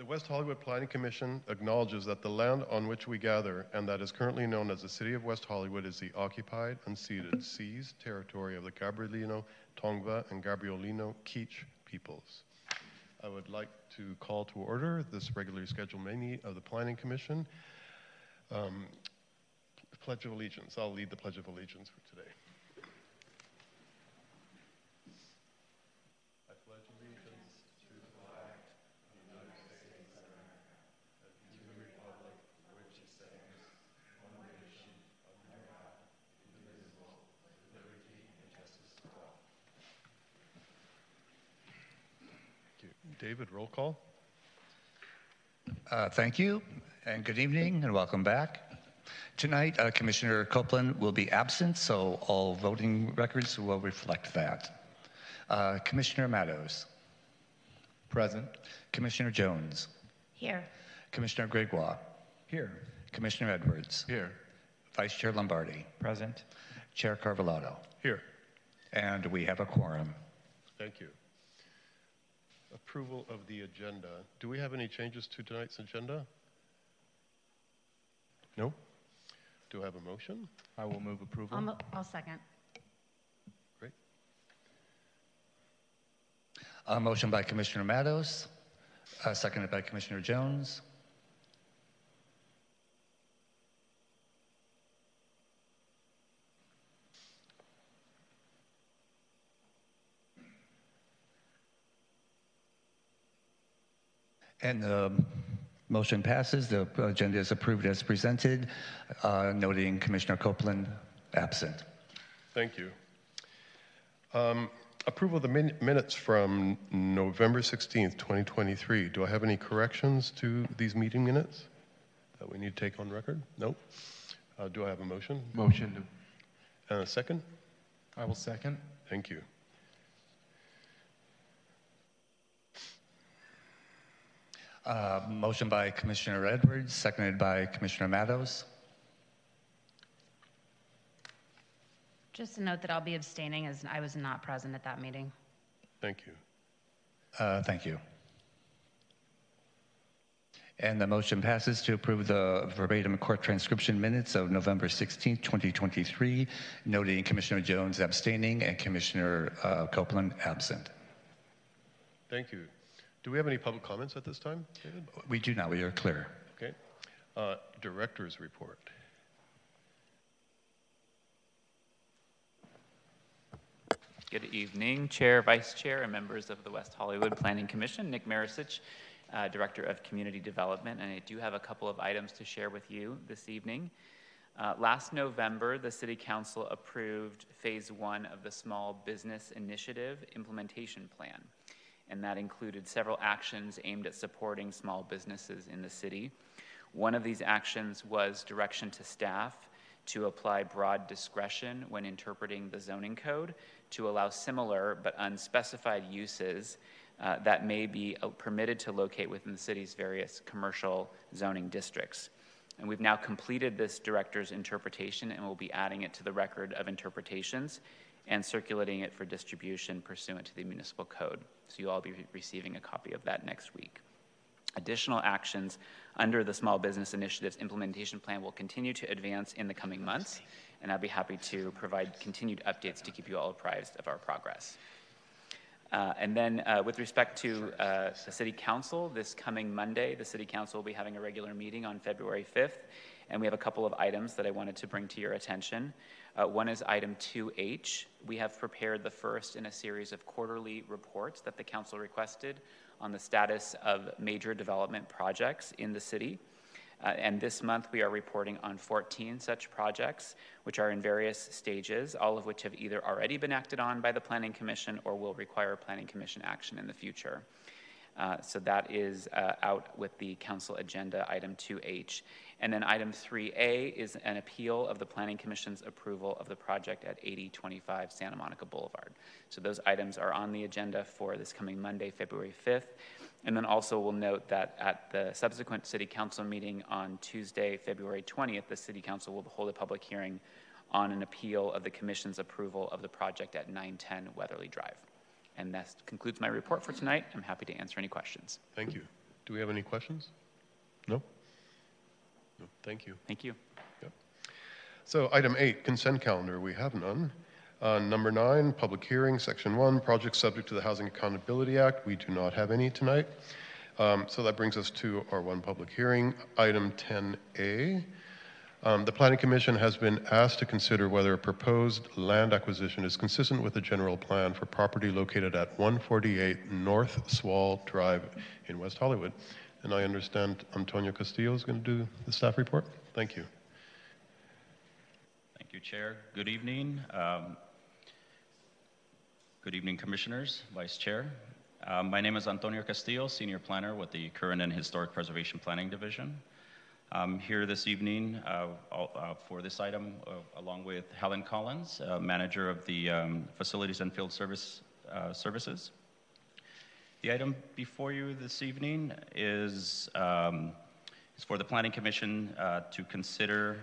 The West Hollywood Planning Commission acknowledges that the land on which we gather and that is currently known as the City of West Hollywood is the occupied, unceded, seized territory of the Gabrielino, Tongva, and Gabrielino Kizh peoples. I would like to call to order this regularly scheduled meeting of the Planning Commission. Um, Pledge of Allegiance. I'll lead the Pledge of Allegiance for today. I pledge allegiance to the flag of the United States of America and to the republic for which it stands, one nation, under God, indivisible, with liberty and justice for all. Thank you. David, roll call. Uh, Thank you, and good evening, and welcome back. Tonight, uh, Commissioner Copeland will be absent, so all voting records will reflect that. Uh, Commissioner Matos. Present. Commissioner Jones, Here. Commissioner Gregoire, Here. Commissioner Edwards, Here. Vice Chair Lombardi, Present. Chair Carvalho, Here. and we have a quorum. Thank you. Approval of the agenda. Do we have any changes to tonight's agenda? No? Do I have a motion? I will move approval. I'll, mo- I'll second. Great. A motion by Commissioner Matos, uh, seconded by Commissioner Jones. And the motion passes. The agenda is approved as presented, uh, noting Commissioner Copeland absent. Thank you. Um, Approval of the min- minutes from November 16th, 2023. Do I have any corrections to these meeting minutes that we need to take on record? No? Uh, Do I have a motion? Motion And a second? I will second. Thank you. Uh, Motion by Commissioner Edwards, seconded by Commissioner Matos. Just a note that I'll be abstaining as I was not present at that meeting. Thank you. Uh, Thank you. And the motion passes to approve the verbatim court transcription minutes of November 16, 2023, noting Commissioner Jones abstaining and Commissioner uh, Copeland absent. Thank you. Do we have any public comments at this time, David? We do not, we are clear. Okay. Uh, Director's report. Good evening, Chair, Vice Chair, and members of the West Hollywood Planning Commission. Nick Maricich, uh, Director of Community Development, and I do have a couple of items to share with you this evening. Uh, last November, the City Council approved Phase One of the Small Business Initiative Implementation Plan, and that included several actions aimed at supporting small businesses in the city. One of these actions was direction to staff to apply broad discretion when interpreting the zoning code to allow similar but unspecified uses uh, that may be uh, permitted to locate within the city's various commercial zoning districts. And we've now completed this director's interpretation and we'll be adding it to the record of interpretations and circulating it for distribution pursuant to the municipal code. So you'll all be receiving a copy of that next week. Additional actions under the Small Business Initiatives Implementation Plan will continue to advance in the coming months, and I'll be happy to provide continued updates to keep you all apprised of our progress. Uh, and then, uh, with respect to uh, the City Council, this coming Monday, the City Council will be having a regular meeting on February 5th, and we have a couple of items that I wanted to bring to your attention. Uh, one is item 2H. We have prepared the first in a series of quarterly reports that the Council requested on the status of major development projects in the city. Uh, and this month we are reporting on 14 such projects, which are in various stages, all of which have either already been acted on by the Planning Commission or will require Planning Commission action in the future. Uh, so that is uh, out with the council agenda, item 2H. And then item 3A is an appeal of the Planning Commission's approval of the project at 8025 Santa Monica Boulevard. So those items are on the agenda for this coming Monday, February 5th. And then also we'll note that at the subsequent City Council meeting on Tuesday, February 20th, the City Council will hold a public hearing on an appeal of the Commission's approval of the project at 910 Weatherly Drive. And that concludes my report for tonight. I'm happy to answer any questions. Thank you. Do we have any questions? No? No, thank you. Thank you. So item eight, consent calendar, we have none. Uh, Number nine, public hearing, section one, projects subject to the Housing Accountability Act, we do not have any tonight. Um, So that brings us to our one public hearing, item 10A. Um, The Planning Commission has been asked to consider whether a proposed land acquisition is consistent with the general plan for property located at 148 North Swall Drive in West Hollywood. And I understand Antonio Castillo is going to do the staff report? Thank you. Thank you, Chair. Good evening. Um, Good evening, Commissioners, Vice Chair. Um, My name is Antonio Castillo, Senior Planner with the Current and Historic Preservation Planning Division. I'm here this evening uh, uh, for this item, uh, along with Helen Collins, uh, Manager of the um, Facilities and Field Service uh, Services. The item before you this evening is, um, is for the Planning Commission uh, to consider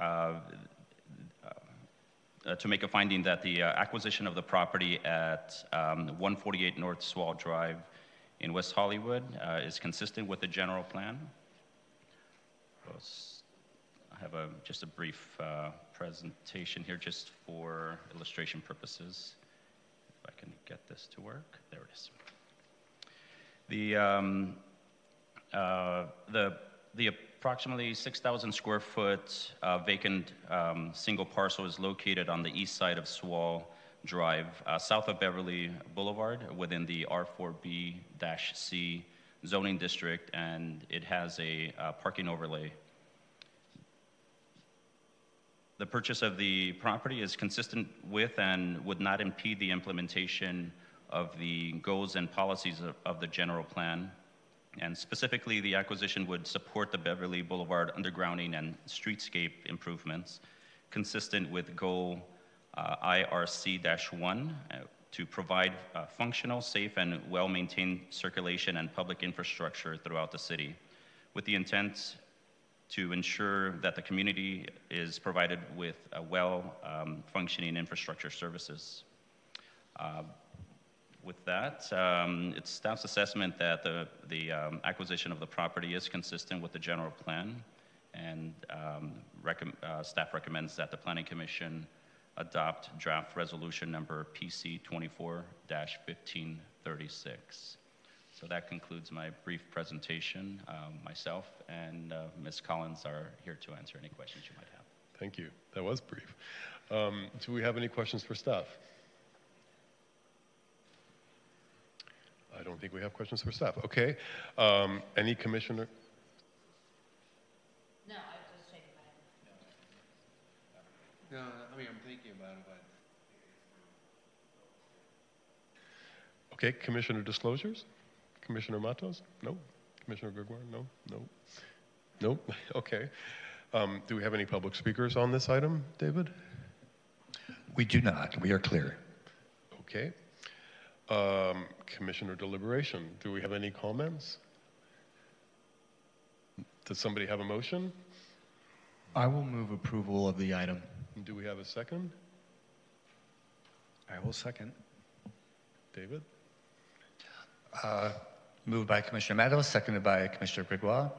uh, uh, to make a finding that the uh, acquisition of the property at um, 148 North Swall Drive in West Hollywood uh, is consistent with the general plan. I have a, just a brief uh, presentation here just for illustration purposes. If I can get this to work. There it is. The, um, uh, the, the approximately 6,000 square foot uh, vacant um, single parcel is located on the east side of Swall Drive, uh, south of Beverly Boulevard, within the R4B-C zoning district, and it has a uh, parking overlay. The purchase of the property is consistent with and would not impede the implementation of the goals and policies of, of the general plan. And specifically, the acquisition would support the Beverly Boulevard undergrounding and streetscape improvements consistent with goal uh, IRC-1 uh, to provide uh, functional, safe, and well-maintained circulation and public infrastructure throughout the city with the intent to ensure that the community is provided with a well-functioning infrastructure services. With that, um, it's staff's assessment that the, the um, acquisition of the property is consistent with the general plan, and um, recom- uh, staff recommends that the Planning Commission adopt draft resolution number PC 24-1536. So that concludes my brief presentation. Um, myself and uh, Ms. Collins are here to answer any questions you might have. Thank you. That was brief. Um, Do we have any questions for staff? I don't think we have questions for staff. Okay. Um, Any commissioner? No, I was just shaking my head. No, I mean, I'm thinking about it, but Okay, commissioner disclosures? Commissioner Matos? No? Commissioner Gregoire? No? No? No? Okay. Um, Do we have any public speakers on this item, David? We do not. We are clear. Okay. Um, Commissioner deliberation, do we have any comments? Does somebody have a motion? I will move approval of the item. Do we have a second? I will second. David? Uh, Moved by Commissioner Matos, seconded by Commissioner Gregoire.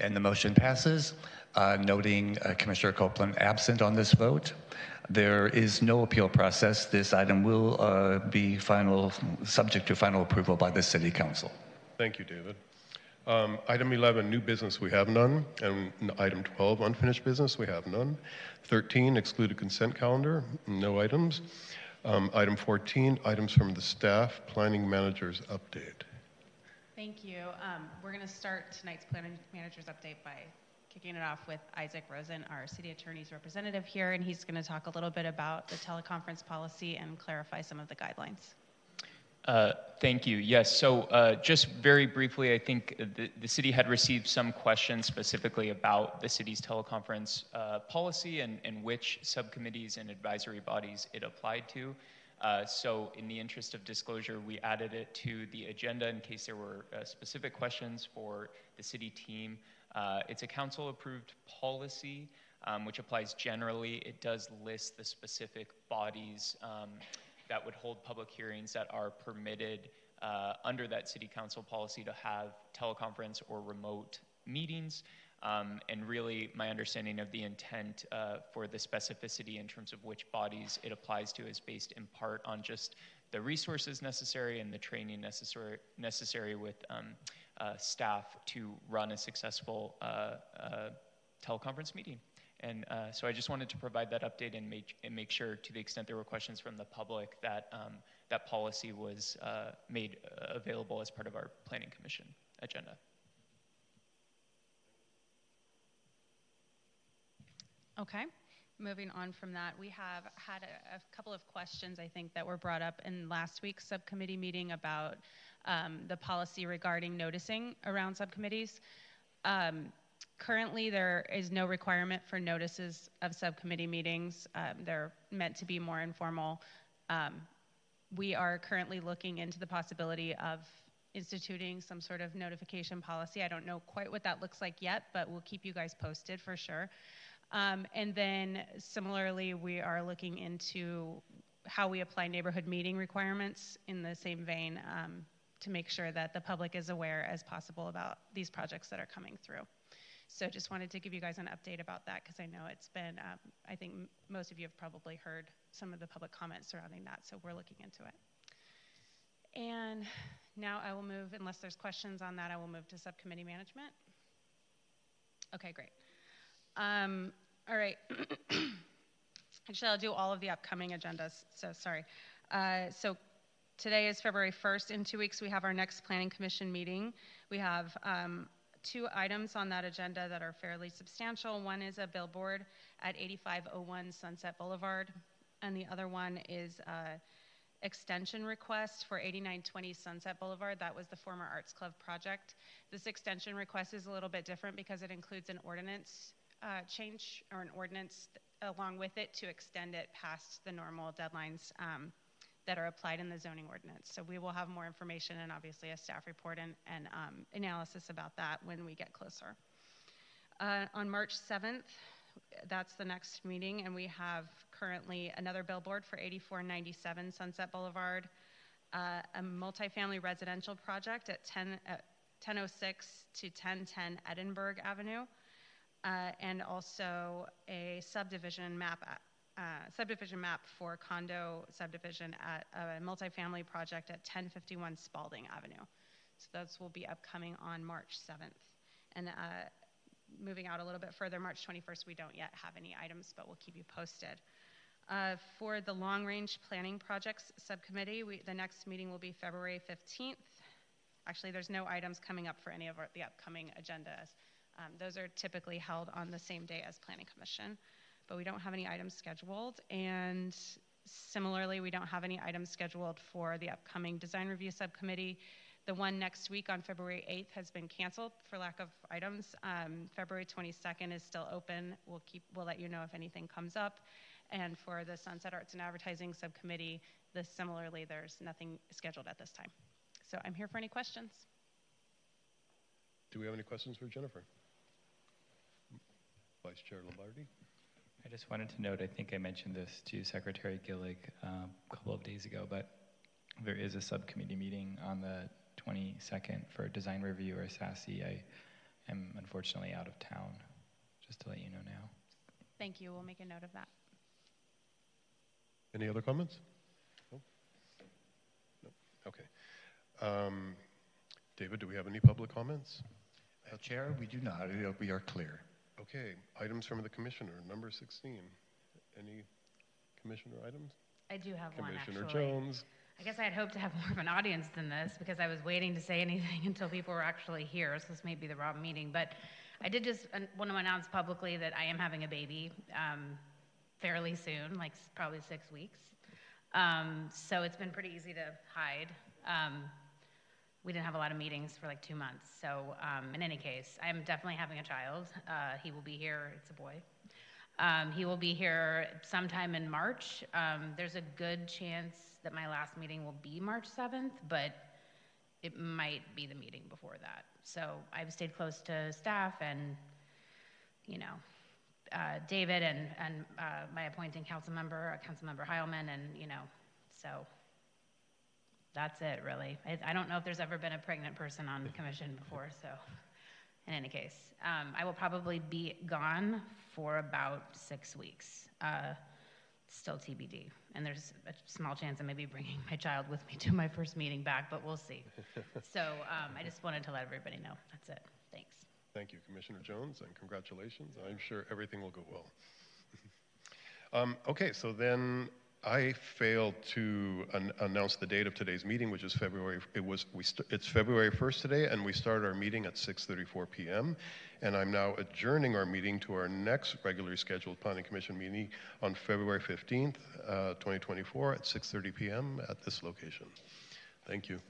And the motion passes, uh, noting uh, Commissioner Copeland absent on this vote. There is no appeal process. This item will uh, be final, subject to final approval by the City Council. Thank you, David. Um, Item 11, new business, we have none. And item 12, unfinished business, we have none. 13, excluded consent calendar, no items. Um, Item 14, items from the staff, planning managers update. Thank you. Um, We're going to start tonight's planning manager's update by kicking it off with Isaac Rosen, our city attorney's representative here, and he's going to talk a little bit about the teleconference policy and clarify some of the guidelines. Uh, Thank you. Yes, so uh, just very briefly, I think the, the city had received some questions specifically about the city's teleconference uh, policy and, and which subcommittees and advisory bodies it applied to. Uh, so, in the interest of disclosure, we added it to the agenda in case there were uh, specific questions for the city team. Uh, it's a council approved policy um, which applies generally. It does list the specific bodies um, that would hold public hearings that are permitted uh, under that city council policy to have teleconference or remote meetings. Um, and really, my understanding of the intent uh, for the specificity in terms of which bodies it applies to is based in part on just the resources necessary and the training necessary, necessary with um, uh, staff to run a successful uh, uh teleconference meeting. And uh, so I just wanted to provide that update and make, and make sure, to the extent there were questions from the public, that um, that policy was uh, made available as part of our Planning Commission agenda. Okay. Moving on from that, we have had a, a, couple of questions, I think, that were brought up in last week's subcommittee meeting about um, the policy regarding noticing around subcommittees. Um, currently, there is no requirement for notices of subcommittee meetings. Um, they're meant to be more informal. Um, we are currently looking into the possibility of instituting some sort of notification policy. I don't know quite what that looks like yet, but we'll keep you guys posted for sure. Um, and then similarly, we are looking into how we apply neighborhood meeting requirements in the same vein um, to make sure that the public is aware as possible about these projects that are coming through. So just wanted to give you guys an update about that because I know it's been, um, I think most of you have probably heard some of the public comments surrounding that, so we're looking into it. And now I will move, unless there's questions on that, I will move to subcommittee management. Okay, great. Um, all right. Actually, I'll do all of the upcoming agendas, so sorry. Uh, so today is February 1st. In two weeks, we have our next Planning Commission meeting. We have um, two items on that agenda that are fairly substantial. One is a billboard at 8501 Sunset Boulevard, and the other one is a extension request for 8920 Sunset Boulevard. That was the former Arts Club project. This extension request is a little bit different because it includes an ordinance uh, change or an ordinance along with it to extend it past the normal deadlines um, that are applied in the zoning ordinance. So we will have more information and obviously a staff report and, and um, analysis about that when we get closer. Uh, on March 7th, that's the next meeting, and we have currently another billboard for 8497 Sunset Boulevard, uh, a multifamily residential project at 10 at 1006 to 1010 Edinburgh Avenue, uh, and also a subdivision map uh, subdivision map for condo subdivision at a multifamily project at 1051 Spaulding Avenue. So those will be upcoming on March 7th. And uh, moving out a little bit further, March 21st, we don't yet have any items, but we'll keep you posted. Uh, for the long range planning projects subcommittee, we, the next meeting will be February 15th. Actually, there's no items coming up for any of our, the upcoming agendas. Um, those are typically held on the same day as Planning Commission, but we don't have any items scheduled. And similarly, we don't have any items scheduled for the upcoming design review subcommittee. The one next week on February 8th has been canceled for lack of items. Um, February 22nd is still open. We'll keep. We'll let you know if anything comes up. And for the Sunset Arts and Advertising Subcommittee, the similarly, there's nothing scheduled at this time. So I'm here for any questions. Do we have any questions for Jennifer? Vice Chair Lombardi. I just wanted to note, I think I mentioned this to Secretary Gillig uh, a couple of days ago, but there is a subcommittee meeting on the 22nd for design review or SASE. I am unfortunately out of town, just to let you know now. Thank you. We'll make a note of that. Any other comments? No? No. Okay. Um, David, do we have any public comments? Uh, Chair, we do not. We are clear. Okay, items from the commissioner, number 16. Any commissioner items? I do have one, Commissioner. Jones. I guess I had hoped to have more of an audience than this because I was waiting to say anything until people were actually here, so this may be the wrong meeting. But I did just want to announce publicly that I am having a baby um, fairly soon, like probably six weeks. Um, so it's been pretty easy to hide. Um, we didn't have a lot of meetings for like two months. So, um, in any case, I'm definitely having a child. Uh, he will be here, it's a boy. Um, he will be here sometime in March. Um, there's a good chance that my last meeting will be March 7th, but it might be the meeting before that. So I've stayed close to staff and, you know, uh, David and, and uh, my appointing council member, uh, Councilmember Heilman, and, you know, so that's it, really. I, I don't know if there's ever been a pregnant person on the commission before, so in any case, um, I will probably be gone for about six weeks. Uh, still TBD. And there's a small chance I may be bringing my child with me to my first meeting back, but we'll see. so um, I just wanted to let everybody know. That's it. Thanks. Thank you, Commissioner Jones, and congratulations. I'm sure everything will go well. um, okay, so then I failed to an- announce the date of today's meeting, which is February. It was we. St- it's February 1st today, and we start our meeting at 6:34 p.m. And I'm now adjourning our meeting to our next regularly scheduled Planning Commission meeting on February 15th, uh, 2024, at 6:30 p.m. at this location. Thank you.